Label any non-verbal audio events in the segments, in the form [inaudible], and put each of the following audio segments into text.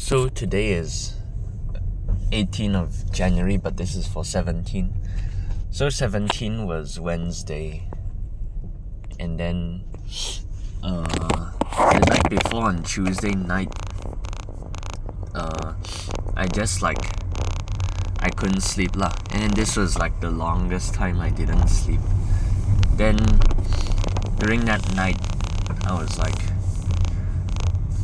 So today is 18 of January, but this is for 17. So 17 was Wednesday, and then uh, the night before on Tuesday night, uh, I just like I couldn't sleep lah, and then this was like the longest time I didn't sleep. Then during that night, I was like,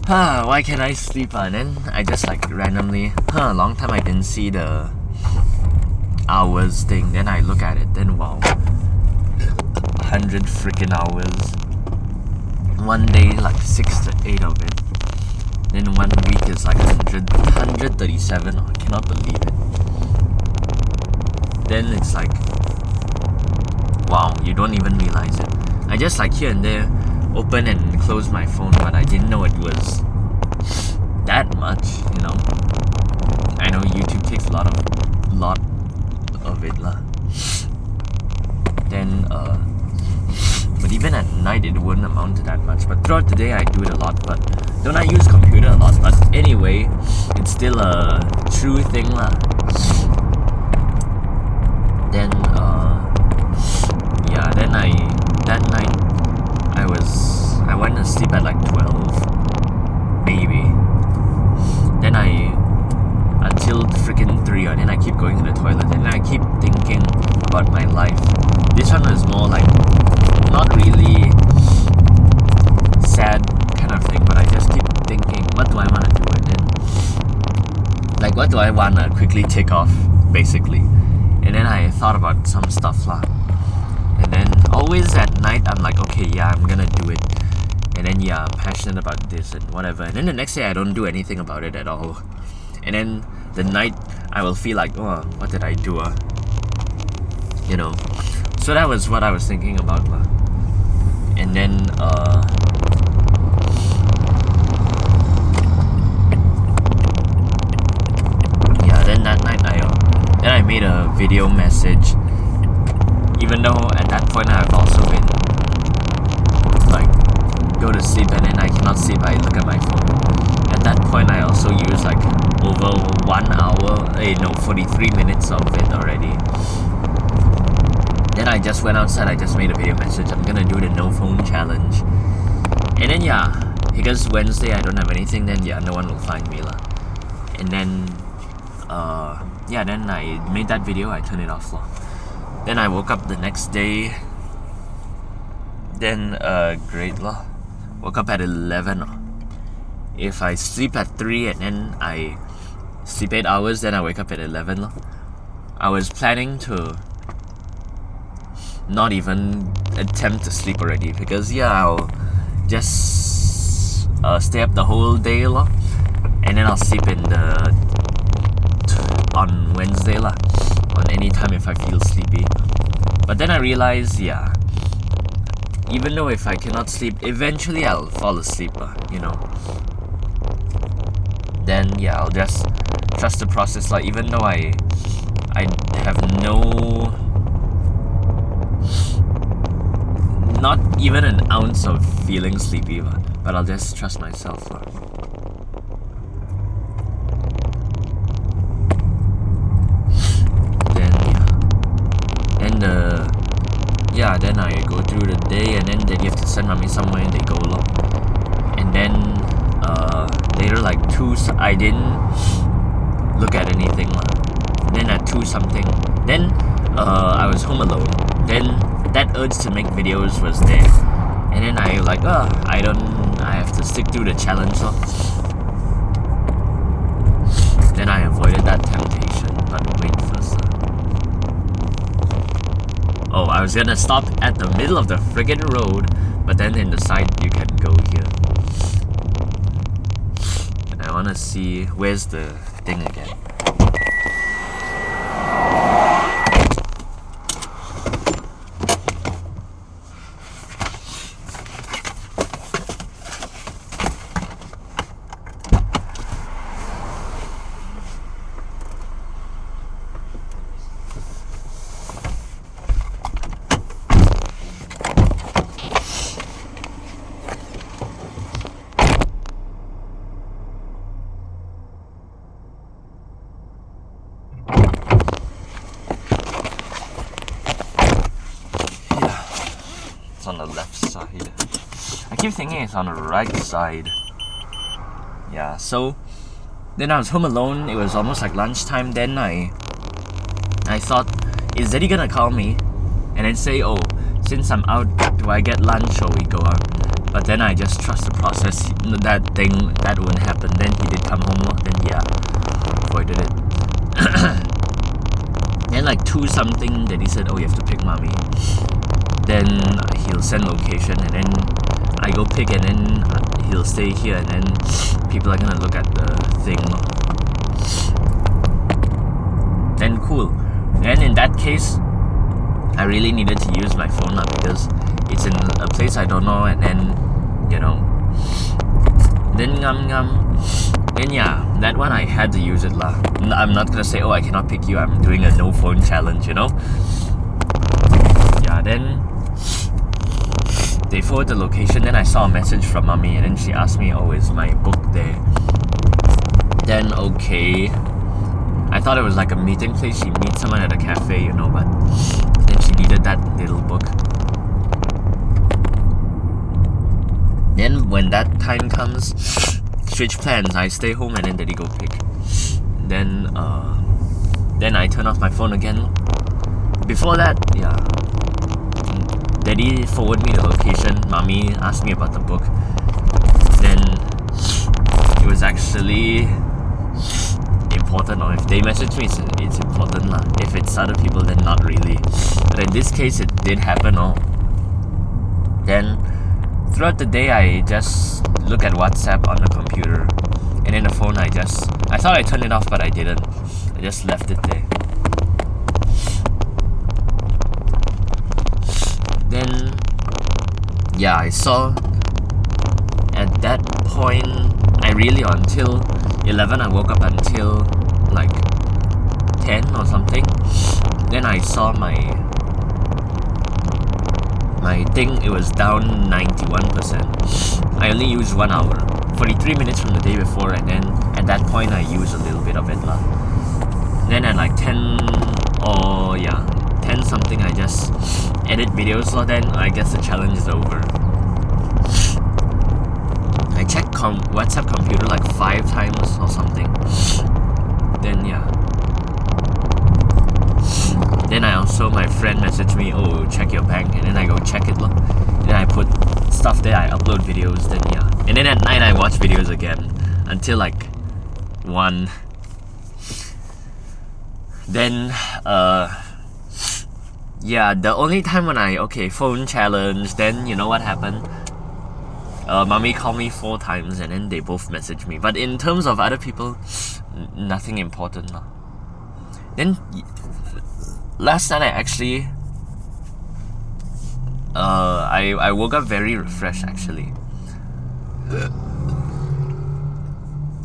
huh, why can't I sleep? Uh? And then I just like randomly, huh, long time I didn't see the hours thing. Then I look at it, then wow, 100 freaking hours. One day, like 6 to 8 of it. Then one week is like 100, 137. I cannot believe it. Then it's like, wow, you don't even realize it. I just like here and there open and close my phone, but I didn't know it was that much, you know. I know YouTube takes a lot of lot of it lah. Then uh but even at night it wouldn't amount to that much. But throughout the day I do it a lot, but don't I use computer a lot? But anyway, it's still a true thing lah. Then uh yeah, then I that night I was I went to sleep at like twelve, maybe. Then I until freaking three, and then I keep going to the toilet, and I keep thinking about my life. This one was more like not really sad kind of thing, but I just keep thinking, what do I want to do? And then, like, what do I want to quickly take off, basically? And then I thought about some stuff lah. And then always at night, I'm like, okay, yeah, I'm gonna do it. And then yeah, I'm passionate about this and whatever. And then the next day, I don't do anything about it at all. And then the night, I will feel like, oh, what did I do? Uh? You know. So that was what I was thinking about. lah. And then, uh, yeah, then that night I, uh, then I made a video message. Even though at that point I've also been like go to sleep and then I cannot sleep. I look at my phone. At that point, I also used like over one hour, eh, no, 43 minutes of it already. Then I just went outside, I just made a video message. I'm gonna do the no phone challenge. And then, yeah, because Wednesday I don't have anything, then yeah, no one will find me. lah. And then, uh, yeah, then I made that video, I turned it off. lah. Then I woke up the next day. Then, uh, great. lah. Woke up at 11. lah if I sleep at 3 and then I sleep 8 hours, then I wake up at 11. lor. I was planning to not even attempt to sleep already because, yeah, I'll just uh, stay up the whole day lor, and then I'll sleep in the on Wednesday lah, on any time if I feel sleepy. But then I realize yeah, even though if I cannot sleep, eventually I'll fall asleep, lah, you know then yeah, I'll just trust the process. Like even though I I have no not even an ounce of feeling sleepy, but, but I'll just trust myself. lah. Then yeah, and uh, yeah, then I go through the day, and then they have to send me somewhere, and they go along, and then uh, later like two I didn't look at anything then at two something then uh, i was home alone then that urge to make videos was there and then i like uh, i don't i have to stick to the challenge So. then i avoided that temptation but wait first lah. oh i was gonna stop at the middle of the friggin road but then in the side you can go here I want to see where's the thing again. On the left side. I keep thinking it's on the right side. Yeah, so then I was home alone. It was almost like lunchtime. Then I I thought, is Zeddy gonna call me and then say, oh, since I'm out, do I get lunch or we go out? But then I just trust the process. That thing that wouldn't happen. Then he did come home. Then yeah, avoided it. [coughs] then like two something that he said, oh, you have to pick mommy. Then he'll send location and then I go pick and then he'll stay here and then [sniffs] people are gonna look at the thing. Then cool. Then in that case, I really needed to use my phone now because it's in a place I don't know and then you know. Then ngam ngam. Then yeah that one I had to use it lah. I'm not gonna say oh I cannot pick you. I'm doing a no phone challenge you know? Yeah then they forward the location then I saw a message from mommy and then she asked me oh is my book there? Then okay. I thought it was like a meeting place. She meet someone at a cafe you know but then she needed that little book. Then when that time comes switch plans. I stay home and then daddy go pick. Then uh then I turn off my phone again. Before that yeah. Daddy forward me the location mommy asked me about the book. Then it was actually important or if they message me it's, it's important lah. If it's other people then not really. But in this case it did happen or then throughout the day I just look at WhatsApp on the computer. And then the phone I just I thought I turned it off but I didn't. I just left it there. Then yeah I saw at that point I really until 11 I woke up until like 10 or something. Then I saw my my thing it was down 91% I only used one hour 43 minutes from the day before and then at that point I used a little bit of it lah. Then at like 10 or yeah 10 something I just edit videos so then I guess the challenge is over I checked com- WhatsApp computer like five times or something. Then yeah. Then I also my friend messaged me, oh check your bank, and then I go check it. Then I put stuff there. I upload videos. Then yeah. And then at night I watch videos again until like one. Then uh. Yeah, the only time when I okay phone challenge, then you know what happened uh, mommy called me four times and then they both messaged me. But in terms of other people, nothing important. lah. Then last night I actually uh, I, I woke up very refreshed actually.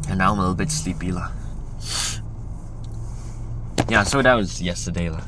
And now I'm a little bit sleepy lah. Yeah, so that was yesterday lah.